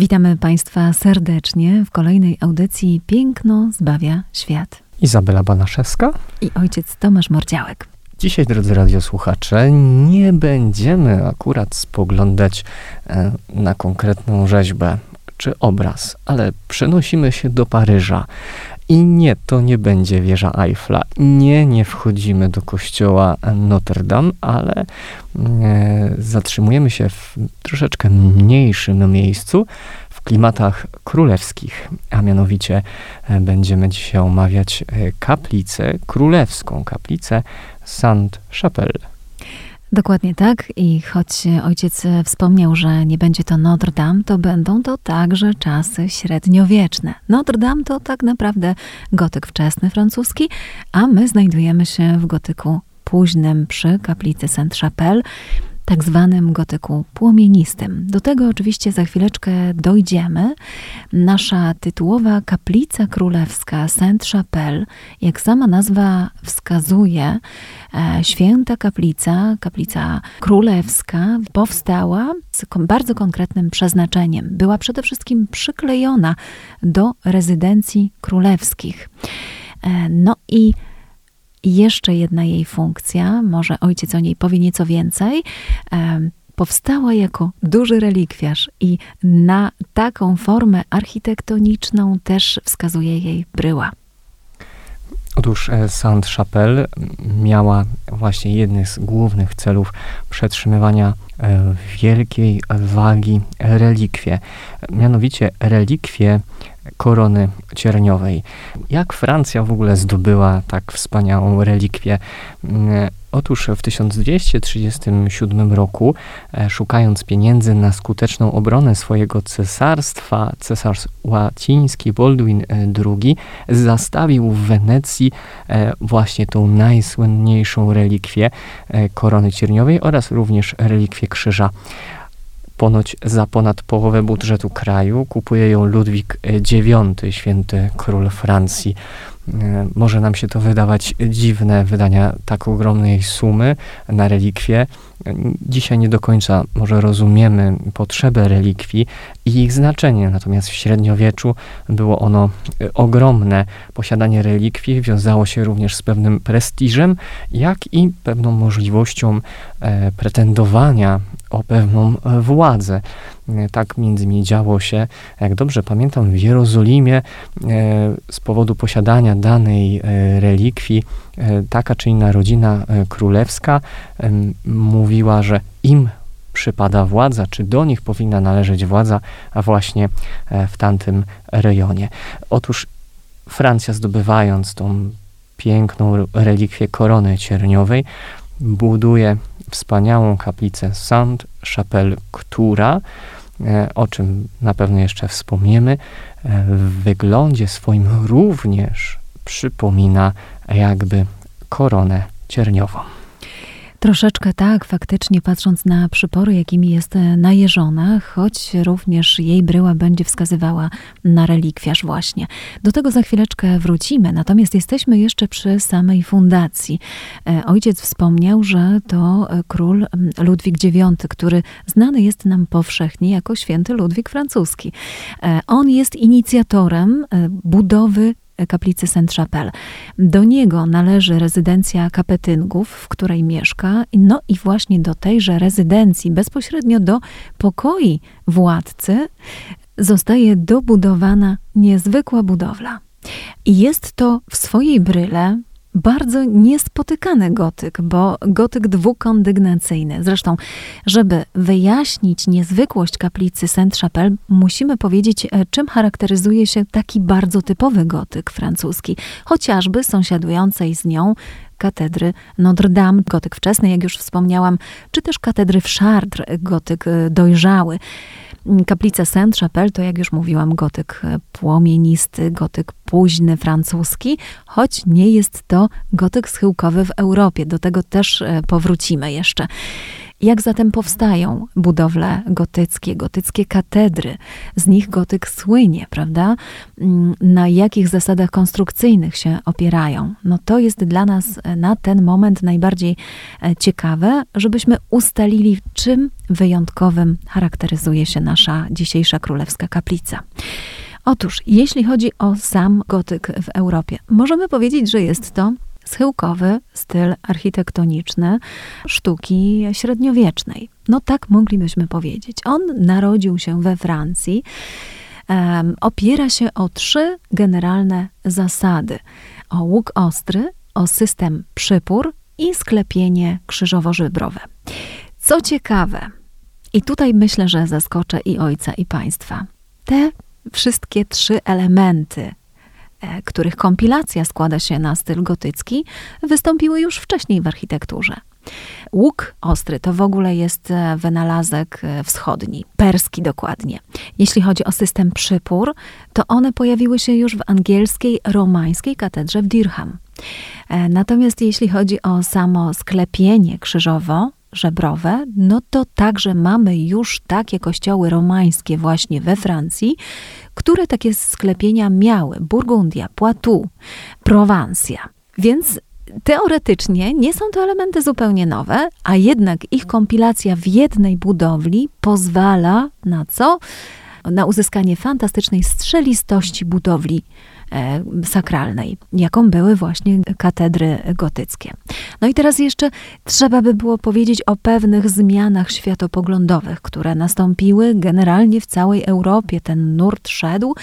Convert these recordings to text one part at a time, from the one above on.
Witamy Państwa serdecznie w kolejnej audycji Piękno zbawia świat. Izabela Banaszewska i ojciec Tomasz Mordziałek. Dzisiaj, drodzy radiosłuchacze, nie będziemy akurat spoglądać e, na konkretną rzeźbę czy obraz, ale przenosimy się do Paryża. I nie, to nie będzie wieża Eiffla. Nie, nie wchodzimy do kościoła Notre Dame, ale e, zatrzymujemy się w troszeczkę mniejszym miejscu, w klimatach królewskich, a mianowicie będziemy dzisiaj omawiać kaplicę królewską, kaplicę Sainte-Chapelle. Dokładnie tak. I choć ojciec wspomniał, że nie będzie to Notre Dame, to będą to także czasy średniowieczne. Notre Dame to tak naprawdę gotyk wczesny francuski, a my znajdujemy się w gotyku późnym przy kaplicy Sainte-Chapelle tak zwanym gotyku płomienistym. Do tego oczywiście za chwileczkę dojdziemy. Nasza tytułowa kaplica królewska Sainte-Chapelle, jak sama nazwa wskazuje, e, święta kaplica, kaplica królewska, powstała z bardzo konkretnym przeznaczeniem. Była przede wszystkim przyklejona do rezydencji królewskich. E, no i jeszcze jedna jej funkcja, może ojciec o niej powie nieco więcej, powstała jako duży relikwiarz i na taką formę architektoniczną też wskazuje jej bryła. Otóż e, Sainte-Chapelle miała właśnie jednym z głównych celów przetrzymywania e, wielkiej wagi relikwie. Mianowicie relikwie korony cierniowej. Jak Francja w ogóle zdobyła tak wspaniałą relikwię? Mm, otóż w 1237 roku, e, szukając pieniędzy na skuteczną obronę swojego cesarstwa, cesarz łaciński Baldwin II zastawił w Wenecji e, właśnie tą najsłynniejszą relikwię e, korony cierniowej oraz również relikwię krzyża ponoć za ponad połowę budżetu kraju. Kupuje ją Ludwik IX, święty król Francji. E, może nam się to wydawać dziwne, wydania tak ogromnej sumy na relikwie. Dzisiaj nie do końca może rozumiemy potrzebę relikwii i ich znaczenie, natomiast w średniowieczu było ono e, ogromne. Posiadanie relikwii wiązało się również z pewnym prestiżem, jak i pewną możliwością e, pretendowania o pewną władzę. E, tak między innymi działo się, jak dobrze pamiętam, w Jerozolimie e, z powodu posiadania danej e, relikwii taka czy inna rodzina królewska mówiła, że im przypada władza, czy do nich powinna należeć władza, a właśnie w tamtym rejonie. Otóż Francja zdobywając tą piękną relikwię korony cierniowej, buduje wspaniałą kaplicę Sainte-Chapelle, która E, o czym na pewno jeszcze wspomniemy, e, w wyglądzie swoim również przypomina jakby koronę cierniową. Troszeczkę tak, faktycznie patrząc na przypory, jakimi jest e, najeżona, choć również jej bryła będzie wskazywała na relikwiarz właśnie. Do tego za chwileczkę wrócimy, natomiast jesteśmy jeszcze przy samej fundacji. E, ojciec wspomniał, że to e, król Ludwik IX, który znany jest nam powszechnie jako święty Ludwik francuski. On jest inicjatorem budowy kaplicy Saint-Chapelle. Do niego należy rezydencja Kapetyngów, w której mieszka, no i właśnie do tejże rezydencji, bezpośrednio do pokoi władcy, zostaje dobudowana niezwykła budowla. I jest to w swojej bryle bardzo niespotykany gotyk, bo gotyk dwukondygnacyjny. Zresztą, żeby wyjaśnić niezwykłość kaplicy Saint-Chapelle, musimy powiedzieć, e, czym charakteryzuje się taki bardzo typowy gotyk francuski, chociażby sąsiadującej z nią katedry Notre Dame, gotyk wczesny, jak już wspomniałam, czy też katedry w Chartres, gotyk e, dojrzały. Kaplica Saint-Chapelle to, jak już mówiłam, gotyk płomienisty, gotyk późny francuski, choć nie jest to gotyk schyłkowy w Europie. Do tego też powrócimy jeszcze. Jak zatem powstają budowle gotyckie, gotyckie katedry? Z nich gotyk słynie, prawda? Mm, na jakich zasadach konstrukcyjnych się opierają? No to jest dla nas na ten moment najbardziej e, ciekawe, żebyśmy ustalili, czym wyjątkowym charakteryzuje się nasza dzisiejsza królewska kaplica. Otóż, jeśli chodzi o sam gotyk w Europie, możemy powiedzieć, że jest to schyłkowy styl architektoniczny sztuki średniowiecznej. No tak moglibyśmy powiedzieć. On narodził się we Francji. Um, opiera się o trzy generalne zasady: o łuk ostry, o system przypór i sklepienie krzyżowo-żybrowe. Co ciekawe, i tutaj myślę, że zaskoczę i ojca, i państwa. Te wszystkie trzy elementy których kompilacja składa się na styl gotycki, wystąpiły już wcześniej w architekturze. Łuk ostry to w ogóle jest e, wynalazek e, wschodni, perski dokładnie. Jeśli chodzi o system przypór, to one pojawiły się już w angielskiej, romańskiej katedrze w Dirham. Natomiast jeśli chodzi o samo sklepienie krzyżowo, żebrowe, no to także mamy już takie kościoły romańskie właśnie we Francji, które takie sklepienia miały. Burgundia, Poitou, Prowansja. Więc teoretycznie nie są to elementy zupełnie nowe, a jednak ich kompilacja w jednej budowli pozwala na co? Na uzyskanie fantastycznej strzelistości budowli sakralnej, jaką były właśnie katedry gotyckie. No i teraz jeszcze trzeba by było powiedzieć o pewnych zmianach światopoglądowych, które nastąpiły generalnie w całej Europie. Ten nurt szedł,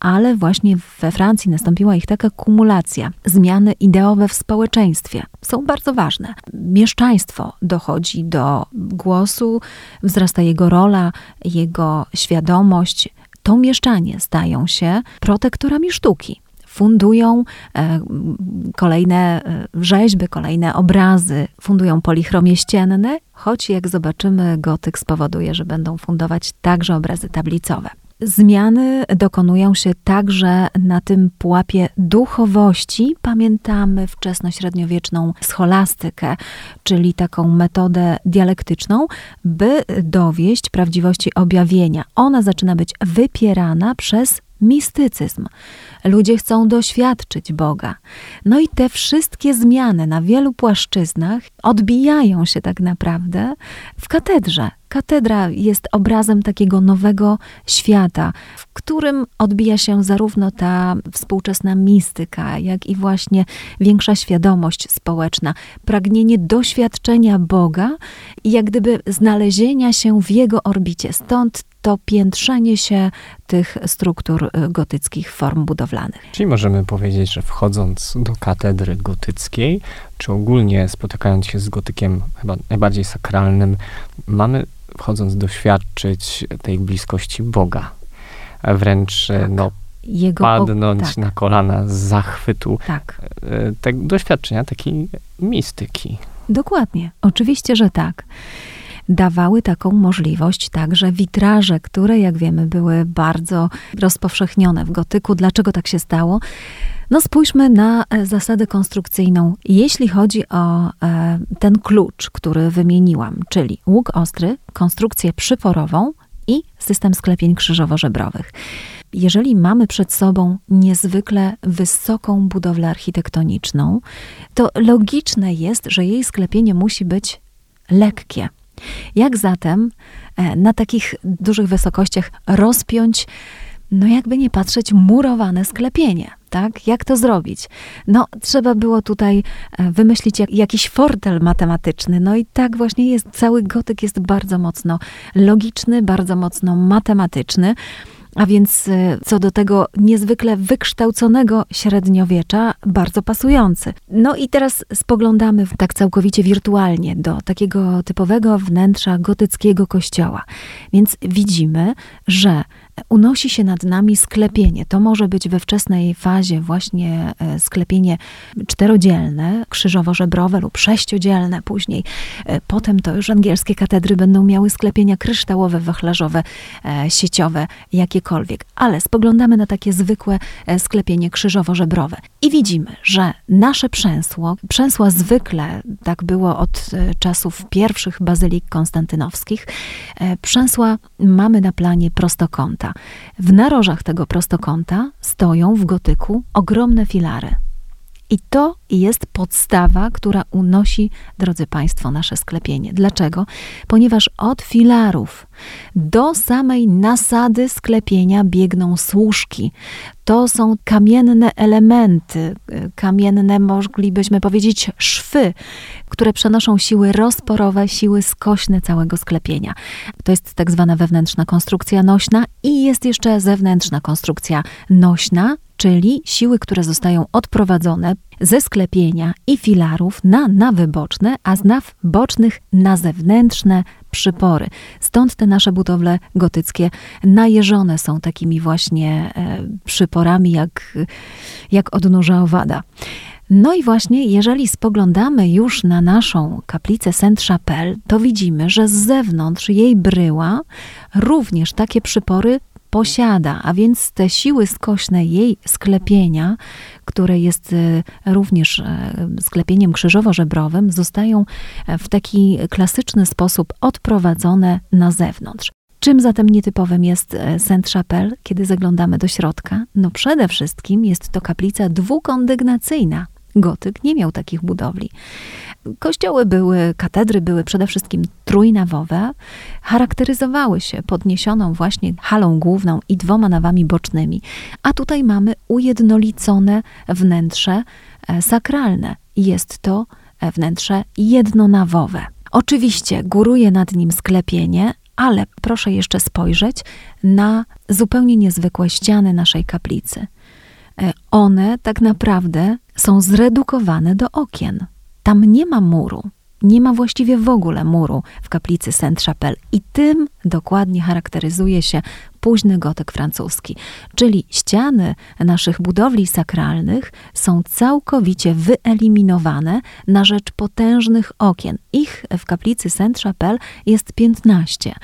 ale właśnie we Francji nastąpiła ich taka kumulacja. Zmiany ideowe w społeczeństwie są bardzo ważne. Mieszczaństwo dochodzi do głosu, wzrasta jego rola, jego świadomość, to mieszczanie stają się protektorami sztuki fundują e, kolejne e, rzeźby, kolejne obrazy, fundują polichromie ścienne, choć jak zobaczymy, gotyk spowoduje, że będą fundować także obrazy tablicowe. Zmiany dokonują się także na tym pułapie duchowości. Pamiętamy wczesnośredniowieczną scholastykę, czyli taką metodę dialektyczną, by dowieść prawdziwości objawienia. Ona zaczyna być wypierana przez mistycyzm. Ludzie chcą doświadczyć Boga. No i te wszystkie zmiany na wielu płaszczyznach odbijają się tak naprawdę w katedrze. Katedra jest obrazem takiego nowego świata, w którym odbija się zarówno ta współczesna mistyka, jak i właśnie większa świadomość społeczna, pragnienie doświadczenia Boga i jak gdyby znalezienia się w jego orbicie. Stąd to piętrzenie się tych struktur y, gotyckich form budowlanych. Czyli możemy powiedzieć, że wchodząc do katedry gotyckiej, czy ogólnie spotykając się z gotykiem chyba najbardziej sakralnym, mamy wchodząc doświadczyć tej bliskości Boga. Wręcz tak. no, Jego padnąć tak. na kolana z zachwytu tak. E, te doświadczenia takiej mistyki. Dokładnie, oczywiście, że tak dawały taką możliwość także witraże, które, jak wiemy, były bardzo rozpowszechnione w gotyku. Dlaczego tak się stało? No spójrzmy na e, zasadę konstrukcyjną. Jeśli chodzi o e, ten klucz, który wymieniłam, czyli łuk ostry, konstrukcję przyporową i system sklepień krzyżowo-żebrowych. Jeżeli mamy przed sobą niezwykle wysoką budowlę architektoniczną, to logiczne jest, że jej sklepienie musi być lekkie. Jak zatem e, na takich dużych wysokościach rozpiąć, no jakby nie patrzeć, murowane sklepienie? Tak? Jak to zrobić? No, trzeba było tutaj e, wymyślić jak, jakiś fortel matematyczny. No i tak właśnie jest. Cały gotyk jest bardzo mocno logiczny, bardzo mocno matematyczny a więc y, co do tego niezwykle wykształconego średniowiecza, bardzo pasujący. No i teraz spoglądamy tak całkowicie wirtualnie do takiego typowego wnętrza gotyckiego kościoła. Więc widzimy, że unosi się nad nami sklepienie. To może być we wczesnej fazie właśnie e, sklepienie czterodzielne, krzyżowo-żebrowe lub sześciodzielne później. E, potem to już angielskie katedry będą miały sklepienia kryształowe, wachlarzowe, e, sieciowe, jakiekolwiek. Ale spoglądamy na takie zwykłe sklepienie krzyżowo-żebrowe i widzimy, że nasze przęsło, przęsła zwykle, tak było od czasów pierwszych bazylik konstantynowskich, przęsła mamy na planie prostokąta. W narożach tego prostokąta stoją w gotyku ogromne filary. I to jest podstawa, która unosi, drodzy Państwo, nasze sklepienie. Dlaczego? Ponieważ od filarów do samej nasady sklepienia biegną służki. To są kamienne elementy, kamienne, moglibyśmy powiedzieć, szwy, które przenoszą siły rozporowe, siły skośne całego sklepienia. To jest tak zwana wewnętrzna konstrukcja nośna i jest jeszcze zewnętrzna konstrukcja nośna, czyli siły, które zostają odprowadzone ze sklepienia i filarów na nawy boczne, a z naw bocznych na zewnętrzne przypory. Stąd te nasze budowle gotyckie najeżone są takimi właśnie e, przyporami, jak, jak odnóża owada. No i właśnie, jeżeli spoglądamy już na naszą kaplicę Saint-Chapelle, to widzimy, że z zewnątrz jej bryła również takie przypory posiada, a więc te siły skośne jej sklepienia, które jest e, również e, sklepieniem krzyżowo-żebrowym, zostają e, w taki klasyczny sposób odprowadzone na zewnątrz. Czym zatem nietypowym jest Saint-Chapelle, kiedy zaglądamy do środka? No przede wszystkim jest to kaplica dwukondygnacyjna. Gotyk nie miał takich budowli. Kościoły były, katedry były przede wszystkim trójnawowe, charakteryzowały się podniesioną właśnie halą główną i dwoma nawami bocznymi, a tutaj mamy ujednolicone wnętrze e, sakralne. Jest to e, wnętrze jednonawowe. Oczywiście góruje nad nim sklepienie, ale proszę jeszcze spojrzeć na zupełnie niezwykłe ściany naszej kaplicy. E, one tak naprawdę są zredukowane do okien. Tam nie ma muru, nie ma właściwie w ogóle muru w kaplicy Saint-Chapelle i tym dokładnie charakteryzuje się późny gotyk francuski, czyli ściany naszych budowli sakralnych są całkowicie wyeliminowane na rzecz potężnych okien. Ich w kaplicy Saint-Chapelle jest 15.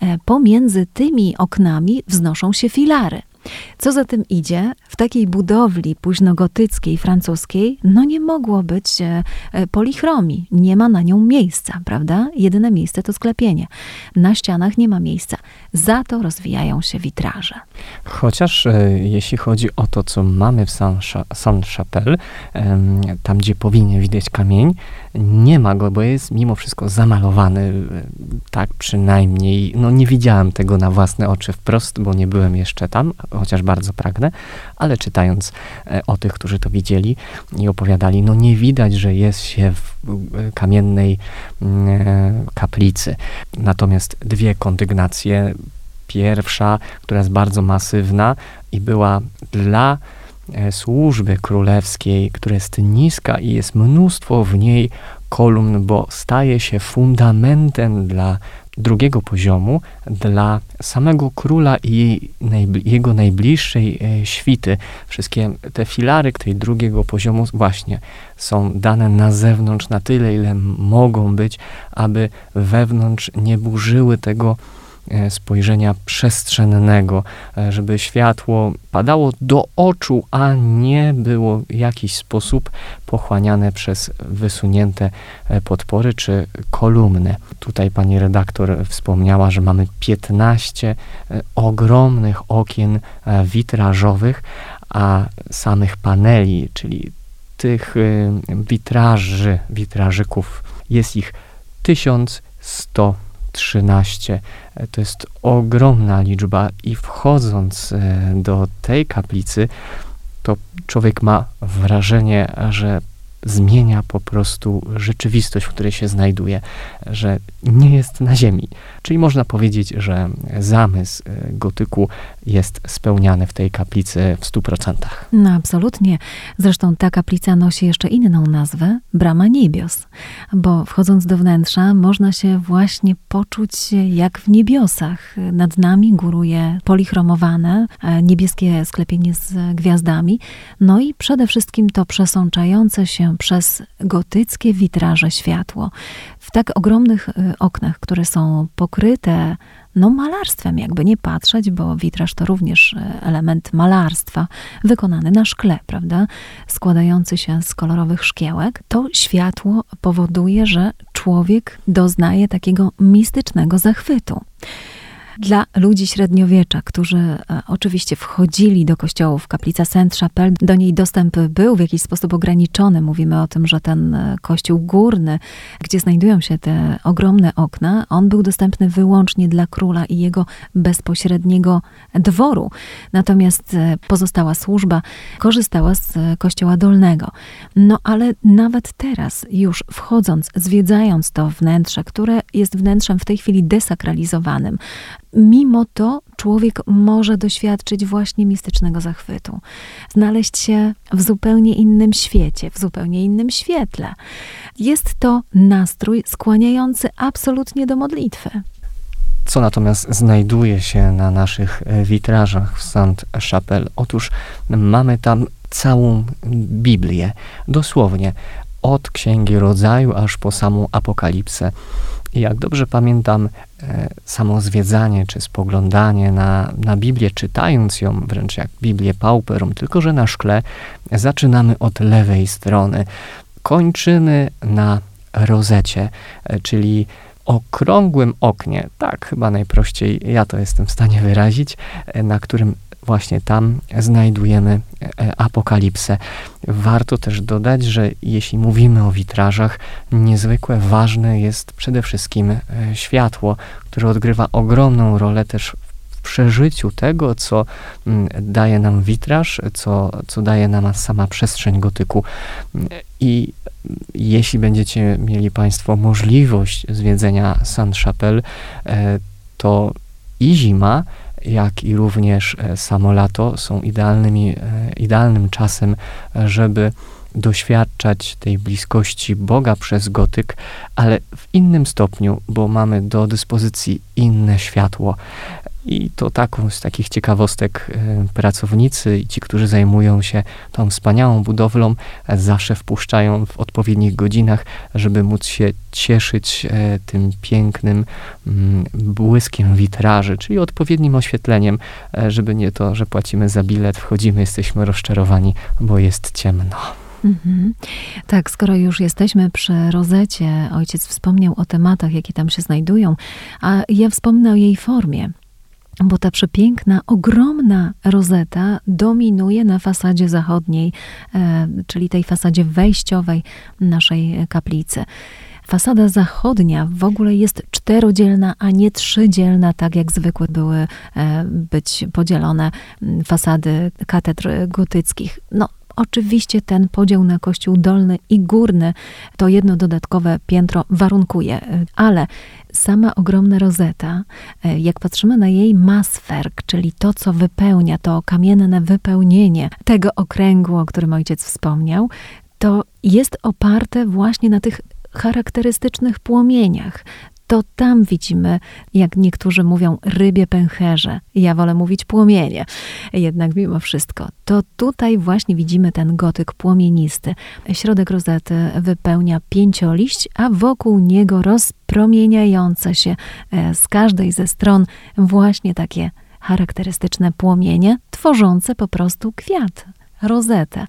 E, pomiędzy tymi oknami wznoszą się filary. Co za tym idzie, w takiej budowli późnogotyckiej, francuskiej, no nie mogło być e, e, polichromii. Nie ma na nią miejsca, prawda? Jedyne miejsce to sklepienie. Na ścianach nie ma miejsca. Za to rozwijają się witraże. Chociaż e, jeśli chodzi o to, co mamy w Saint-Chapelle, tam gdzie powinien widać kamień, nie ma go, bo jest mimo wszystko zamalowany, tak przynajmniej, no nie widziałem tego na własne oczy wprost, bo nie byłem jeszcze tam, chociaż bardzo pragnę, ale czytając e, o tych, którzy to widzieli i opowiadali, no nie widać, że jest się w kamiennej mm, e, kaplicy. Natomiast dwie kondygnacje, pierwsza, która jest bardzo masywna i była dla E, służby królewskiej, która jest niska i jest mnóstwo w niej kolumn, bo staje się fundamentem dla drugiego poziomu, dla samego króla i jej, jego najbliższej e, świty. Wszystkie te filary tej drugiego poziomu właśnie są dane na zewnątrz na tyle, ile mogą być, aby wewnątrz nie burzyły tego spojrzenia przestrzennego, e, żeby światło padało do oczu, a nie było w jakiś sposób pochłaniane przez wysunięte e, podpory czy kolumny. Tutaj pani redaktor wspomniała, że mamy 15 ogromnych okien witrażowych, a samych paneli, czyli tych witraży, witrażyków jest ich 1100 13. E, to jest ogromna liczba i wchodząc e, do tej kaplicy, to człowiek ma wrażenie, że zmienia po prostu rzeczywistość, w której się znajduje, że nie jest na ziemi. Czyli można powiedzieć, że zamysł e, gotyku jest spełniany w tej kaplicy w 100%. No absolutnie. Zresztą ta kaplica nosi jeszcze inną nazwę, Brama Niebios, bo wchodząc do wnętrza można się właśnie poczuć jak w niebiosach. Nad nami góruje polichromowane, e, niebieskie sklepienie z gwiazdami, no i przede wszystkim to przesączające się przez gotyckie witraże światło. W tak ogromnych e, oknach, które są pokryte no malarstwem, jakby nie patrzeć, bo witraż to również e, element malarstwa wykonany na szkle, prawda? Składający się z kolorowych szkiełek. To światło powoduje, że człowiek doznaje takiego mistycznego zachwytu. Dla ludzi średniowiecza, którzy e, oczywiście wchodzili do kościołów, kaplica Saint-Chapelle, do niej dostęp był w jakiś sposób ograniczony. Mówimy o tym, że ten e, kościół górny, gdzie znajdują się te ogromne okna, on był dostępny wyłącznie dla króla i jego bezpośredniego dworu. Natomiast e, pozostała służba korzystała z kościoła dolnego. No ale nawet teraz, już wchodząc, zwiedzając to wnętrze, które jest wnętrzem w tej chwili desakralizowanym, mimo to człowiek może doświadczyć właśnie mistycznego zachwytu, znaleźć się w zupełnie innym świecie, w zupełnie innym świetle. Jest to nastrój skłaniający absolutnie do modlitwy. Co natomiast znajduje się na naszych e, witrażach w Saint-Chapelle? Otóż mamy tam całą Biblię, dosłownie od Księgi Rodzaju aż po samą Apokalipsę. Jak dobrze pamiętam, e, samo zwiedzanie czy spoglądanie na, na Biblię, czytając ją wręcz jak Biblię pauperum, tylko że na szkle, zaczynamy od lewej strony. Kończymy na rozecie, e, czyli okrągłym oknie, tak chyba najprościej ja to jestem w stanie wyrazić, e, na którym właśnie tam znajdujemy e, apokalipsę. Warto też dodać, że jeśli mówimy o witrażach, niezwykle ważne jest przede wszystkim e, światło, które odgrywa ogromną rolę też w przeżyciu tego, co mm, daje nam witraż, co, co daje nam sama przestrzeń gotyku. I jeśli będziecie mieli Państwo możliwość zwiedzenia Saint-Chapelle, e, to i zima, jak i również e, samo lato są idealnymi, e, idealnym czasem, żeby doświadczać tej bliskości Boga przez gotyk, ale w innym stopniu, bo mamy do dyspozycji inne światło. I to taką z takich ciekawostek e, pracownicy i ci, którzy zajmują się tą wspaniałą budowlą, e, zawsze wpuszczają w odpowiednich godzinach, żeby móc się cieszyć e, tym pięknym mm, błyskiem witraży, czyli odpowiednim oświetleniem, żeby nie to, że płacimy za bilet, wchodzimy, jesteśmy rozczarowani, bo jest ciemno. Mhm. Tak, skoro już jesteśmy przy rozecie, ojciec wspomniał o tematach, jakie tam się znajdują, a ja wspomnę o jej formie bo ta przepiękna, ogromna rozeta dominuje na fasadzie zachodniej, e, czyli tej fasadzie wejściowej naszej kaplicy. Fasada zachodnia w ogóle jest czterodzielna, a nie trzydzielna, tak jak zwykle były e, być podzielone fasady katedr gotyckich. No, Oczywiście ten podział na kościół dolny i górny to jedno dodatkowe piętro warunkuje, ale sama ogromna rozeta, e, jak patrzymy na jej masferk, czyli to, co wypełnia, to kamienne wypełnienie tego okręgu, o którym ojciec wspomniał, to jest oparte właśnie na tych charakterystycznych płomieniach to tam widzimy, jak niektórzy mówią, rybie pęcherze. Ja wolę mówić płomienie. Jednak mimo wszystko, to tutaj właśnie widzimy ten gotyk płomienisty. Środek rozety wypełnia pięcioliść, a wokół niego rozpromieniające się e, z każdej ze stron właśnie takie charakterystyczne płomienie, tworzące po prostu kwiat, rozetę.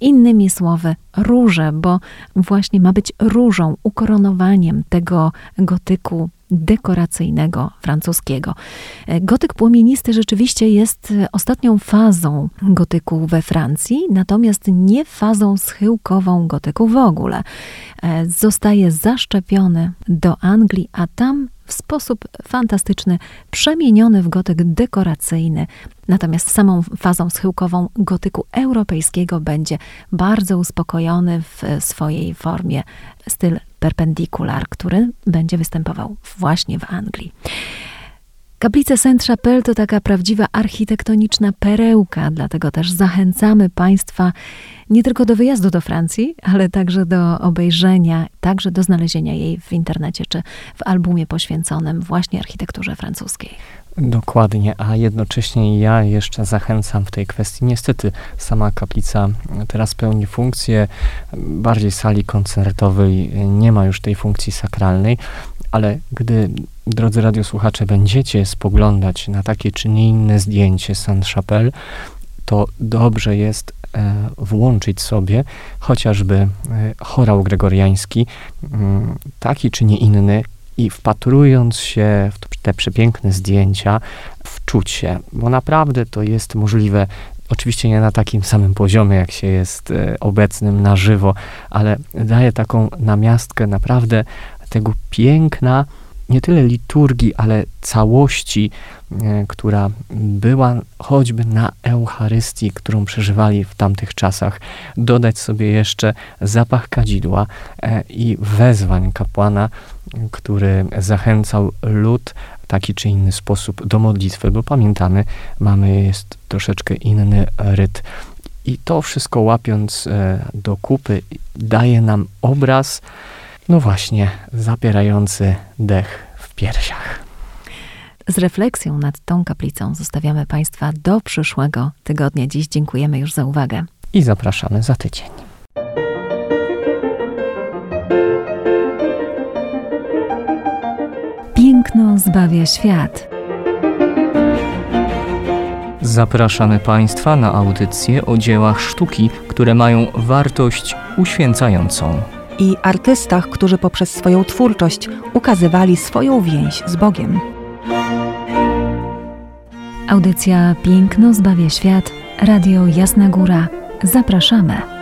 Innymi słowy, róże, bo właśnie ma być różą, ukoronowaniem tego gotyku dekoracyjnego francuskiego. Gotyk płomienisty rzeczywiście jest ostatnią fazą gotyku we Francji, natomiast nie fazą schyłkową gotyku w ogóle. Zostaje zaszczepiony do Anglii, a tam w sposób fantastyczny przemieniony w gotyk dekoracyjny. Natomiast samą fazą schyłkową gotyku europejskiego będzie bardzo uspokojony w swojej formie styl perpendikular, który będzie występował właśnie w Anglii. Kaplica Saint-Chapelle to taka prawdziwa architektoniczna perełka, dlatego też zachęcamy Państwa nie tylko do wyjazdu do Francji, ale także do obejrzenia, także do znalezienia jej w internecie czy w albumie poświęconym właśnie architekturze francuskiej. Dokładnie, a jednocześnie ja jeszcze zachęcam w tej kwestii. Niestety sama kaplica teraz pełni funkcję bardziej sali koncertowej, nie ma już tej funkcji sakralnej, ale gdy, drodzy radiosłuchacze, będziecie spoglądać na takie czy nie inne zdjęcie Saint-Chapelle, to dobrze jest e, włączyć sobie chociażby e, chorał gregoriański, mm, taki czy nie inny, i wpatrując się w te przepiękne zdjęcia, wczuć się, bo naprawdę to jest możliwe. Oczywiście nie na takim samym poziomie, jak się jest e, obecnym na żywo, ale daje taką namiastkę naprawdę tego piękna, nie tyle liturgii, ale całości, e, która była choćby na Eucharystii, którą przeżywali w tamtych czasach, dodać sobie jeszcze zapach kadzidła e, i wezwań kapłana, który zachęcał lud w taki czy inny sposób do modlitwy, bo pamiętamy, mamy jest troszeczkę inny ryt. I to wszystko łapiąc e, do kupy daje nam obraz, no właśnie, zapierający dech w piersiach. Z refleksją nad tą kaplicą zostawiamy Państwa do przyszłego tygodnia. Dziś dziękujemy już za uwagę. I zapraszamy za tydzień. Piękno zbawia świat. Zapraszamy Państwa na audycje o dziełach sztuki, które mają wartość uświęcającą i artystach, którzy poprzez swoją twórczość ukazywali swoją więź z Bogiem. Audycja Piękno zbawia świat, Radio Jasna Góra. Zapraszamy.